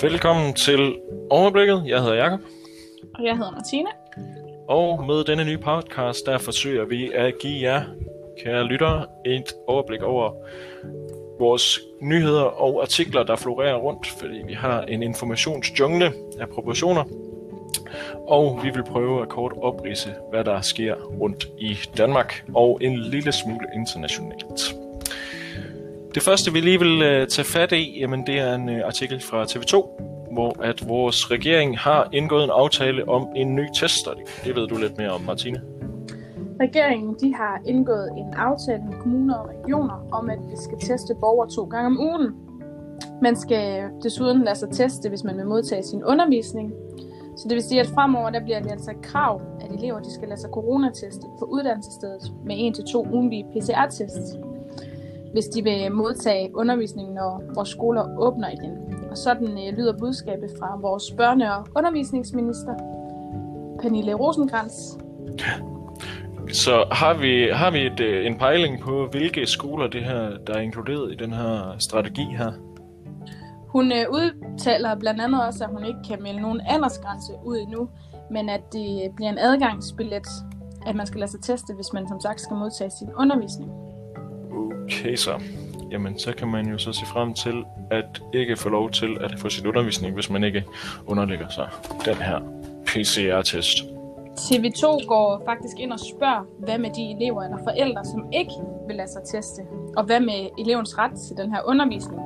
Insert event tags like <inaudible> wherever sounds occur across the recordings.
Velkommen til Overblikket. Jeg hedder Jakob. Og jeg hedder Martina. Og med denne nye podcast, der forsøger vi at give jer, kære lyttere, et overblik over vores nyheder og artikler, der florerer rundt, fordi vi har en informationsjungle af proportioner. Og vi vil prøve at kort oprise, hvad der sker rundt i Danmark og en lille smule internationalt. Det første, vi lige vil uh, tage fat i, jamen, det er en uh, artikel fra TV2, hvor at vores regering har indgået en aftale om en ny teststrategi. Det ved du lidt mere om, Martine. Regeringen de har indgået en aftale med kommuner og regioner om, at vi skal teste borgere to gange om ugen. Man skal desuden lade sig teste, hvis man vil modtage sin undervisning. Så det vil sige, at fremover der bliver det altså et krav, at elever de skal lade sig coronateste på uddannelsesstedet med en til to ugenlige PCR-tests, hvis de vil modtage undervisning, når vores skoler åbner igen. Og sådan øh, lyder budskabet fra vores børne- og undervisningsminister, Pernille rosenkrantz Så har vi, har vi et, øh, en pejling på, hvilke skoler det her, der er inkluderet i den her strategi her? Hun øh, udtaler blandt andet også, at hun ikke kan melde nogen aldersgrænse ud endnu, men at det bliver en adgangsbillet, at man skal lade sig teste, hvis man som sagt skal modtage sin undervisning. Okay så. Jamen, så kan man jo så se frem til at ikke få lov til at få sin undervisning, hvis man ikke underlægger sig den her PCR-test. TV2 går faktisk ind og spørger, hvad med de elever eller forældre, som ikke vil lade sig teste, og hvad med elevens ret til den her undervisning.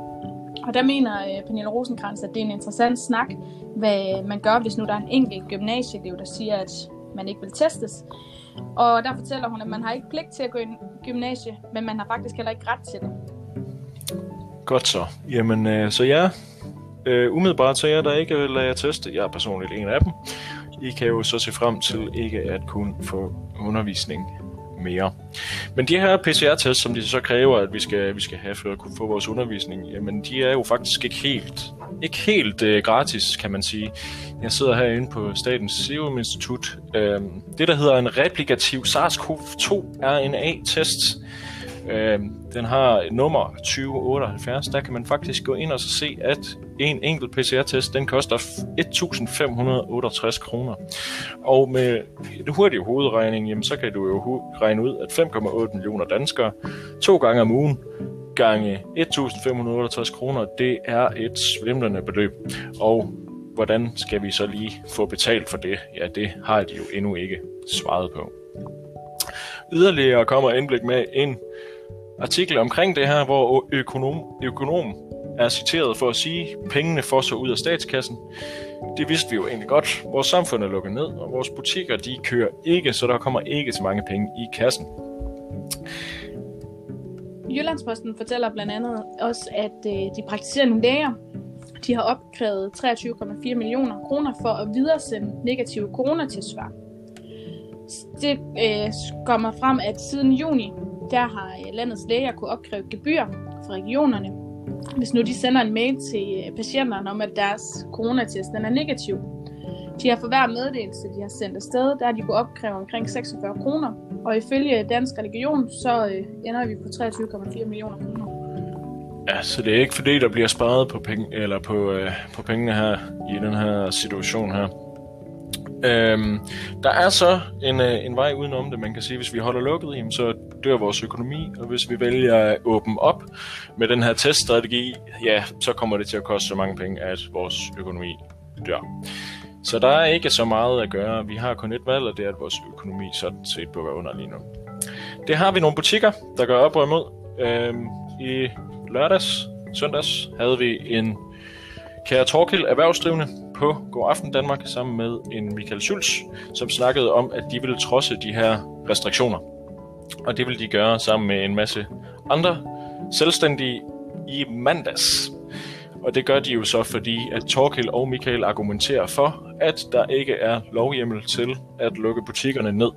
Og der mener øh, Pernille Rosenkrantz, at det er en interessant snak, hvad man gør, hvis nu der er en enkelt gymnasieelev, der siger, at man ikke vil testes. Og der fortæller hun, at man har ikke pligt til at gå i en gymnasie, men man har faktisk heller ikke ret til det. Godt så. Jamen, øh, så ja, øh, umiddelbart så jeg der ikke øh, vil lade jer teste. Jeg er personligt en af dem. I kan jo så se frem til ikke at kunne få undervisning mere. Men de her PCR-tests, som de så kræver, at vi skal, vi skal have for at kunne få vores undervisning, jamen de er jo faktisk ikke helt, ikke helt øh, gratis, kan man sige. Jeg sidder herinde på Statens Serum Institut. Øh, det, der hedder en replikativ SARS-CoV-2 RNA-test, Øh, den har nummer 2078. Der kan man faktisk gå ind og så se, at en enkelt PCR-test, den koster 1.568 kroner. Og med det hurtige hovedregning, jamen, så kan du jo regne ud, at 5,8 millioner danskere to gange om ugen gange 1.568 kroner, det er et svimlende beløb. Og hvordan skal vi så lige få betalt for det? Ja, det har de jo endnu ikke svaret på. Yderligere kommer indblik med en artikel omkring det her, hvor økonom, økonom er citeret for at sige, pengene får så ud af statskassen. Det vidste vi jo egentlig godt. Vores samfund er lukket ned, og vores butikker de kører ikke, så der kommer ikke så mange penge i kassen. Jyllandsposten fortæller blandt andet også, at øh, de praktiserende læger de har opkrævet 23,4 millioner kroner for at videresende negative coronatilsvar. Det øh, kommer frem, at siden juni der har øh, landets læger kunne opkræve gebyr fra regionerne, hvis nu de sender en mail til øh, patienterne om, at deres coronatest den er negativ. De har for hver meddelelse, de har sendt afsted, der har de kunne opkræve omkring 46 kroner. Og ifølge Dansk Religion, så øh, ender vi på 23,4 millioner kroner. Ja, så det er ikke fordi, der bliver sparet på, penge, eller på, øh, på pengene her i den her situation her. Øhm, der er så en, øh, en vej udenom det, man kan sige, hvis vi holder lukket, jamen, så dør vores økonomi, og hvis vi vælger at åbne op med den her teststrategi, ja, så kommer det til at koste så mange penge, at vores økonomi dør. Så der er ikke så meget at gøre. Vi har kun et valg, og det er, at vores økonomi sådan set bukker under lige nu. Det har vi nogle butikker, der gør op og imod. Øhm, I lørdags, søndags, havde vi en Kære Torkild, erhvervsdrivende på God Aften Danmark sammen med en Michael Schulz, som snakkede om, at de ville trodse de her restriktioner. Og det vil de gøre sammen med en masse andre selvstændige i mandags. Og det gør de jo så, fordi at Torkild og Michael argumenterer for, at der ikke er lovhjemmel til at lukke butikkerne ned.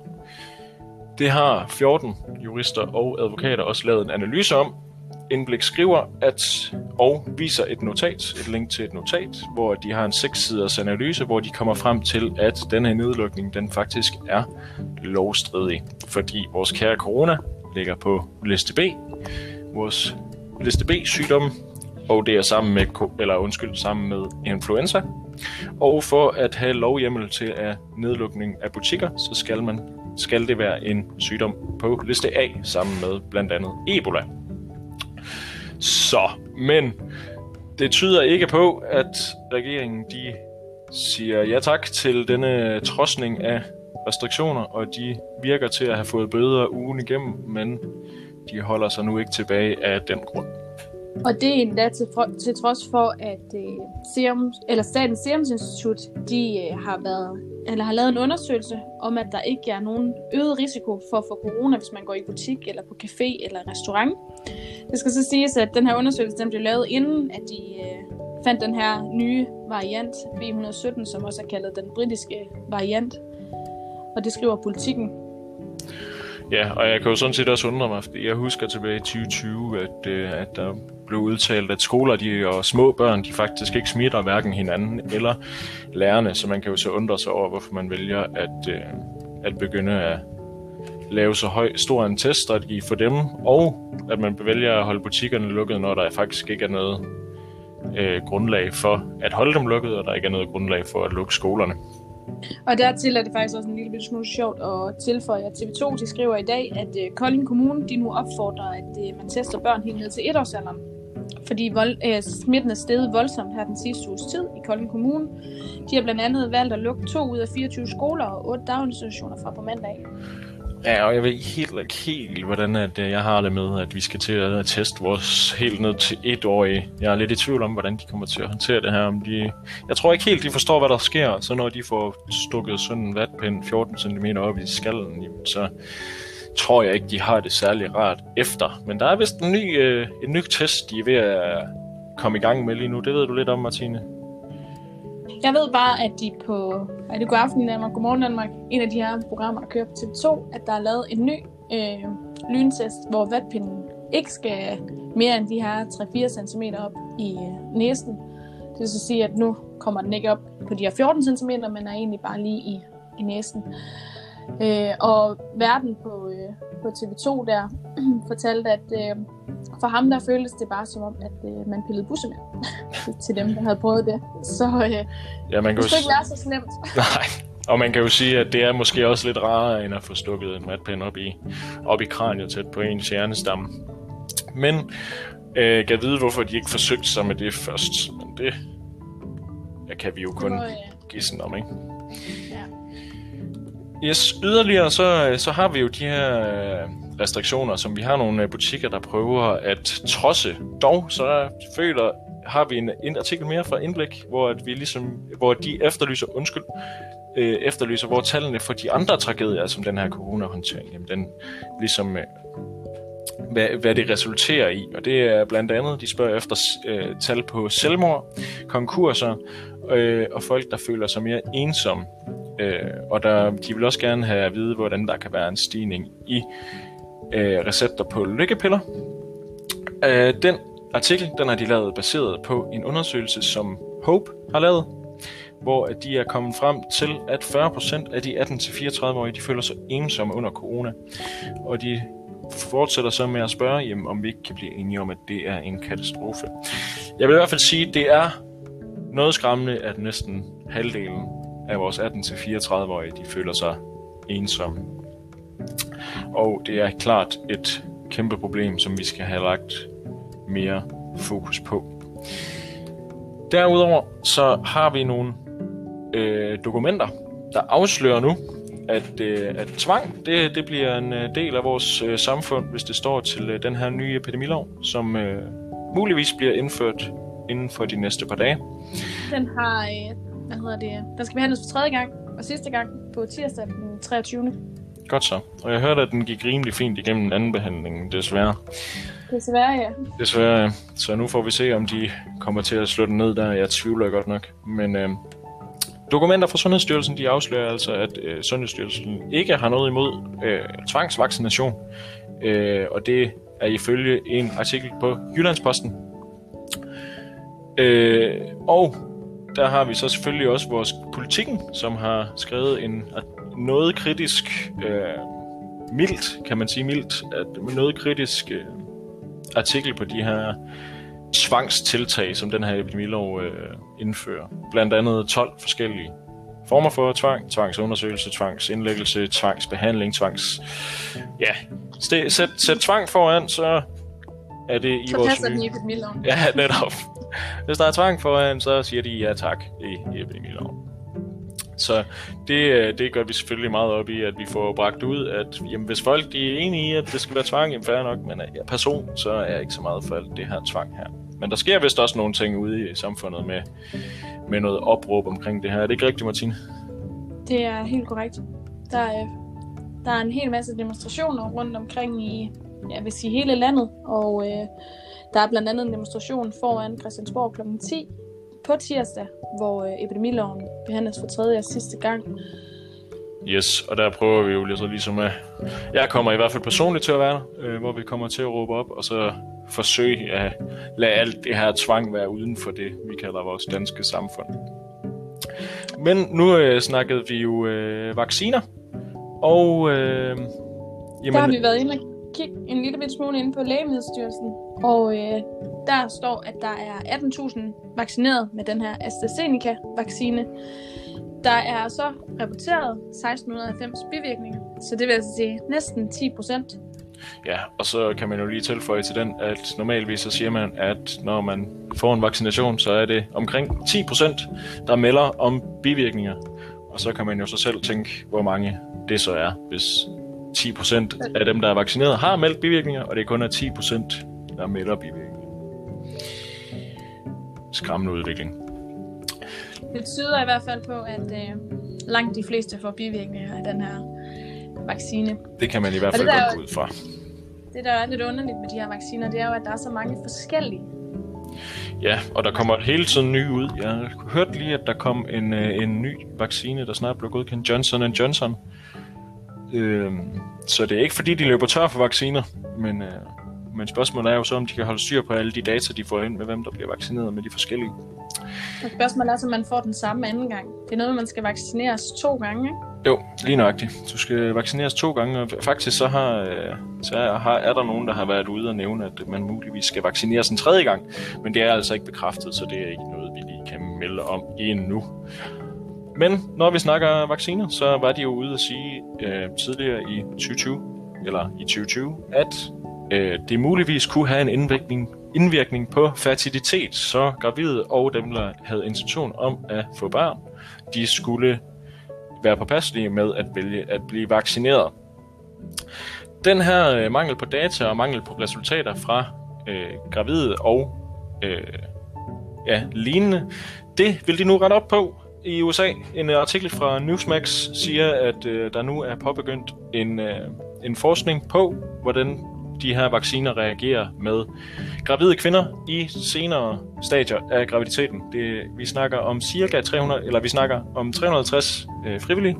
Det har 14 jurister og advokater også lavet en analyse om, Indblik skriver, at og viser et notat, et link til et notat, hvor de har en 6-siders analyse, hvor de kommer frem til, at denne nedlukning den faktisk er lovstridig, fordi vores kære corona ligger på liste B. Vores liste B-sygdomme og det er sammen med, eller undskyld, sammen med influenza. Og for at have lovhjemmel til at nedlukning af butikker, så skal man skal det være en sygdom på liste A, sammen med blandt andet Ebola. Så, men det tyder ikke på, at regeringen de siger ja tak til denne trodsning af restriktioner, og de virker til at have fået bøder ugen igennem, men de holder sig nu ikke tilbage af den grund. Og det er endda til, til trods for, at øh, Serum, eller Statens Serum Institut de, øh, har, været, eller har lavet en undersøgelse om, at der ikke er nogen øget risiko for at få corona, hvis man går i butik, eller på café eller restaurant. Det skal så siges, at den her undersøgelse den blev lavet inden, at de øh, fandt den her nye variant, B117, som også er kaldet den britiske variant. Og det skriver politikken. Ja, og jeg kan jo sådan set også undre mig, fordi jeg husker tilbage i 2020, at, øh, at der blev udtalt, at skoler de, og små børn de faktisk ikke smitter hverken hinanden eller lærerne, så man kan jo så undre sig over, hvorfor man vælger at, øh, at begynde at lave så høj, stor en teststrategi for dem, og at man vælger at holde butikkerne lukket, når der faktisk ikke er noget øh, grundlag for at holde dem lukket, og der ikke er noget grundlag for at lukke skolerne. Og dertil er det faktisk også en lille smule sjovt at tilføje, at TV2 de skriver i dag, at øh, Kolding Kommune de nu opfordrer, at øh, man tester børn helt ned til etårsalderen. Fordi vold, øh, smitten er steget voldsomt her den sidste uges tid i Kolding Kommune. De har blandt andet valgt at lukke to ud af 24 skoler og otte daginstitutioner fra på mandag. Ja, og jeg ved helt ikke helt, hvordan at, øh, jeg har det med, at vi skal til at teste vores helt ned til et år. Jeg er lidt i tvivl om, hvordan de kommer til at håndtere det her. Om de... Jeg tror ikke helt, de forstår, hvad der sker. Så når de får stukket sådan en vatpind 14 cm op i skallen, så tror jeg ikke, de har det særlig rart efter. Men der er vist en ny, øh, en ny test, de er ved at komme i gang med lige nu. Det ved du lidt om, Martine. Jeg ved bare, at de på er det God Aften Danmark, Godmorgen Danmark, en af de her programmer, der kører på TV2, at der er lavet en ny øh, lyntest, hvor vatpinden ikke skal mere end de her 3-4 cm op i øh, næsen. Det vil så sige, at nu kommer den ikke op på de her 14 cm, men er egentlig bare lige i, i næsen. Øh, og verden på, øh, på TV2 der <clears throat> fortalte, at øh, for ham der føltes det bare som om, at øh, man pillede busse med <laughs> til dem, der havde prøvet det. Så øh, ja, man kan det skulle ikke være så slemt. <laughs> Nej, og man kan jo sige, at det er måske også lidt rarere, end at få stukket en vatpind op i, op i kraniet tæt på en hjernestamme. Men øh, kan vide, hvorfor de ikke forsøgte sig med det først. Men det ja, kan vi jo kun ja. sådan om, ikke? Yes, yderligere så, så har vi jo de her øh, restriktioner, som vi har nogle øh, butikker, der prøver at trodse. Dog så føler, har vi en, en artikel mere fra Indblik, hvor, at vi ligesom, hvor de efterlyser, undskyld, øh, efterlyser, hvor tallene for de andre tragedier, som den her coronahåndtering, jamen den ligesom, øh, hvad, hvad det resulterer i. Og det er blandt andet, de spørger efter øh, tal på selvmord, konkurser øh, og folk, der føler sig mere ensomme. Øh, og der, de vil også gerne have at vide, hvordan der kan være en stigning i øh, recepter på lykkepiller. Øh, den artikel den har de lavet baseret på en undersøgelse, som Hope har lavet, hvor de er kommet frem til, at 40% af de 18-34-årige de føler sig ensomme under corona. Og de fortsætter så med at spørge, jamen, om vi ikke kan blive enige om, at det er en katastrofe. Jeg vil i hvert fald sige, at det er noget skræmmende, at næsten halvdelen af vores 18-34-årige de føler sig ensomme. Og det er klart et kæmpe problem, som vi skal have lagt mere fokus på. Derudover så har vi nogle øh, dokumenter, der afslører nu, at, øh, at tvang det, det bliver en øh, del af vores øh, samfund, hvis det står til øh, den her nye epidemilov, som øh, muligvis bliver indført inden for de næste par dage. Den har, øh, hvad hedder det, den skal behandles for tredje gang og sidste gang på tirsdag den 23. Godt så. Og jeg hørte, at den gik rimelig fint igennem anden behandling, desværre. Desværre, ja. Desværre, ja. Så nu får vi se, om de kommer til at slå den ned der. Jeg tvivler godt nok. Men øh, dokumenter fra Sundhedsstyrelsen, de afslører altså, at øh, Sundhedsstyrelsen ikke har noget imod øh, tvangsvaccination. Øh, og det er ifølge en artikel på Jyllandsposten. Øh, og der har vi så selvfølgelig også vores politikken, som har skrevet en noget kritisk, øh, mildt, kan man sige mildt, at noget kritisk øh, artikel på de her tvangstiltag, som den her epidemilov øh, indfører. Blandt andet 12 forskellige former for tvang, tvangsundersøgelse, tvangsindlæggelse, tvangsbehandling, tvangs... Ja, Sted, sæt, sæt tvang foran, så er det i Så vores passer den i epidemiloven. Ja, netop. Hvis der er tvang foran, så siger de ja tak i epidemiloven. Så det, øh, det gør vi selvfølgelig meget op i, at vi får bragt ud, at jamen, hvis folk de er enige i, at det skal være tvang, jamen fair nok, men ja, person, så er jeg ikke så meget for alt det her tvang her. Men der sker vist også nogle ting ude i samfundet med, med noget opråb omkring det her. Er det ikke rigtigt, Martine? Det er helt korrekt. Der er, der er en hel masse demonstrationer rundt omkring i, jeg vil sige hele landet, og øh, der er blandt andet en demonstration foran Christiansborg kl. 10 på tirsdag, hvor øh, epidemiloven behandles for tredje og sidste gang. Yes, og der prøver vi jo ligesom, ligesom at... Jeg kommer i hvert fald personligt til at være der, øh, hvor vi kommer til at råbe op, og så forsøge at lade alt det her tvang være uden for det, vi kalder vores danske samfund. Men nu øh, snakkede vi jo øh, vacciner, og... Øh, Der har vi været inde og kigge en lille bit smule inde på Lægemiddelstyrelsen, og øh, der står, at der er 18.000 vaccineret med den her AstraZeneca-vaccine. Der er så rapporteret 1690 bivirkninger, så det vil altså sige næsten 10 procent. Ja, og så kan man jo lige tilføje til den, at normalvis så siger man, at når man får en vaccination, så er det omkring 10%, der melder om bivirkninger. Og så kan man jo så selv tænke, hvor mange det så er, hvis 10% af dem, der er vaccineret, har meldt bivirkninger, og det kun er 10%, der melder bivirkninger. Skræmmende udvikling. Det tyder i hvert fald på, at øh, langt de fleste får bivirkninger af den her vaccine. Det kan man i hvert fald godt gå ud fra. Det, der er lidt underligt med de her vacciner, det er jo, at der er så mange forskellige. Ja, og der kommer hele tiden nye ud. Jeg hørte lige, at der kom en, øh, en ny vaccine, der snart blev godkendt, Johnson Johnson. Øhm, så det er ikke fordi, de løber tør for vacciner, men, øh, men spørgsmålet er jo så, om de kan holde styr på alle de data, de får ind med, hvem der bliver vaccineret med de forskellige. Og spørgsmålet er, så man får den samme anden gang. Det er noget, man skal vaccineres to gange, ikke? Jo, lige nøjagtigt. Du skal vaccineres to gange, og faktisk så, har, øh, så har, er der nogen, der har været ude og nævne, at man muligvis skal vaccineres en tredje gang, men det er altså ikke bekræftet, så det er ikke noget, vi lige kan melde om endnu. Men når vi snakker vacciner, så var de jo ude at sige øh, tidligere i 2020, eller i 2020, at øh, det muligvis kunne have en indvirkning, indvirkning på fertilitet, så gravide og dem, der havde intention om at få børn, de skulle være påpasselige med at vælge at blive vaccineret. Den her øh, mangel på data og mangel på resultater fra øh, gravide og øh, ja, lignende, det vil de nu rette op på i USA. En artikel fra Newsmax siger, at øh, der nu er påbegyndt en, øh, en forskning på, hvordan de her vacciner reagerer med gravide kvinder i senere stadier af graviditeten. Det, vi snakker om cirka 300, eller vi snakker om 350 øh, frivillige,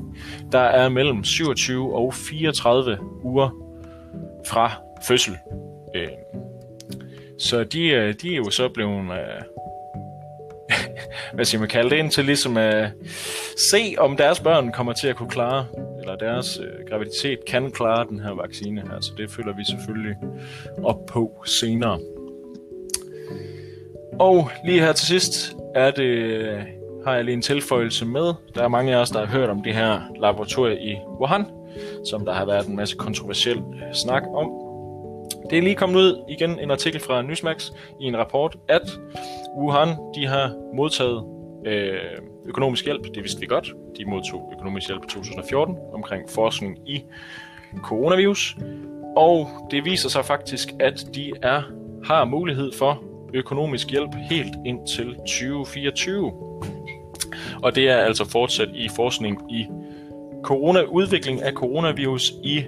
der er mellem 27 og 34 uger fra fødsel. Øh, så de, øh, de er jo så blevet, øh, <laughs> hvad siger man kalde det, ind til ligesom at se, om deres børn kommer til at kunne klare, eller deres øh, graviditet kan klare den her vaccine her. Så det følger vi selvfølgelig op på senere. Og lige her til sidst er det, øh, har jeg lige en tilføjelse med. Der er mange af os, der har hørt om det her laboratorium i Wuhan, som der har været en masse kontroversiel øh, snak om. Det er lige kommet ud igen en artikel fra Newsmax i en rapport, at Wuhan de har modtaget øh, økonomisk hjælp. Det vidste vi godt. De modtog økonomisk hjælp i 2014 omkring forskning i coronavirus. Og det viser sig faktisk, at de er har mulighed for økonomisk hjælp helt indtil 2024. Og det er altså fortsat i forskning i corona, udvikling af coronavirus i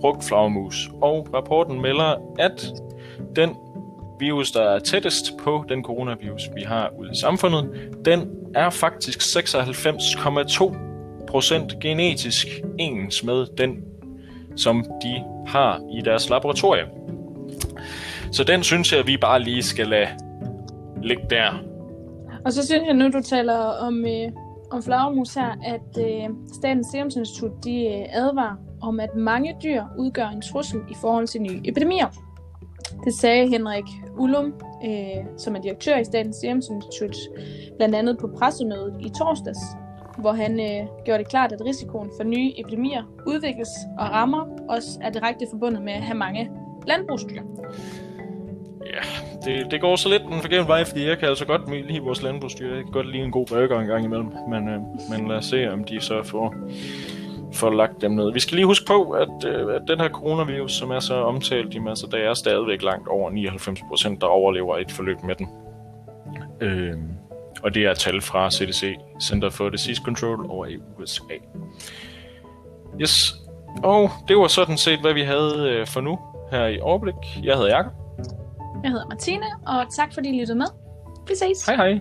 frugtflagermus. Og rapporten melder, at den virus, der er tættest på den coronavirus, vi har ude i samfundet, den er faktisk 96,2% genetisk ens med den, som de har i deres laboratorium. Så den synes jeg, at vi bare lige skal lade ligge der. Og så synes jeg nu, du taler om, øh, om flagermus her, at øh, Statens Serum Institut de øh, advarer om, at mange dyr udgør en trussel i forhold til nye epidemier. Det sagde Henrik Ullum, øh, som er direktør i Statens Serum Institut, blandt andet på pressemødet i torsdags, hvor han øh, gjorde det klart, at risikoen for nye epidemier udvikles og rammer også er direkte forbundet med at have mange landbrugsdyr. Ja, det, det går så lidt den forkerte vej, fordi jeg kan altså godt lide vores landbrugsdyr. Jeg kan godt lide en god burger en gang imellem, men, øh, men lad os se, om de så får, får lagt dem ned. Vi skal lige huske på, at, øh, at den her coronavirus, som er så omtalt, jamen, altså, der er stadigvæk langt over 99%, der overlever et forløb med den. Øh, og det er tal fra CDC, Center for Disease Control over i USA. Yes, og det var sådan set, hvad vi havde øh, for nu her i Overblik. Jeg hedder Jakob. Jeg hedder Martine, og tak fordi I lyttede med. Vi ses. Hej hej.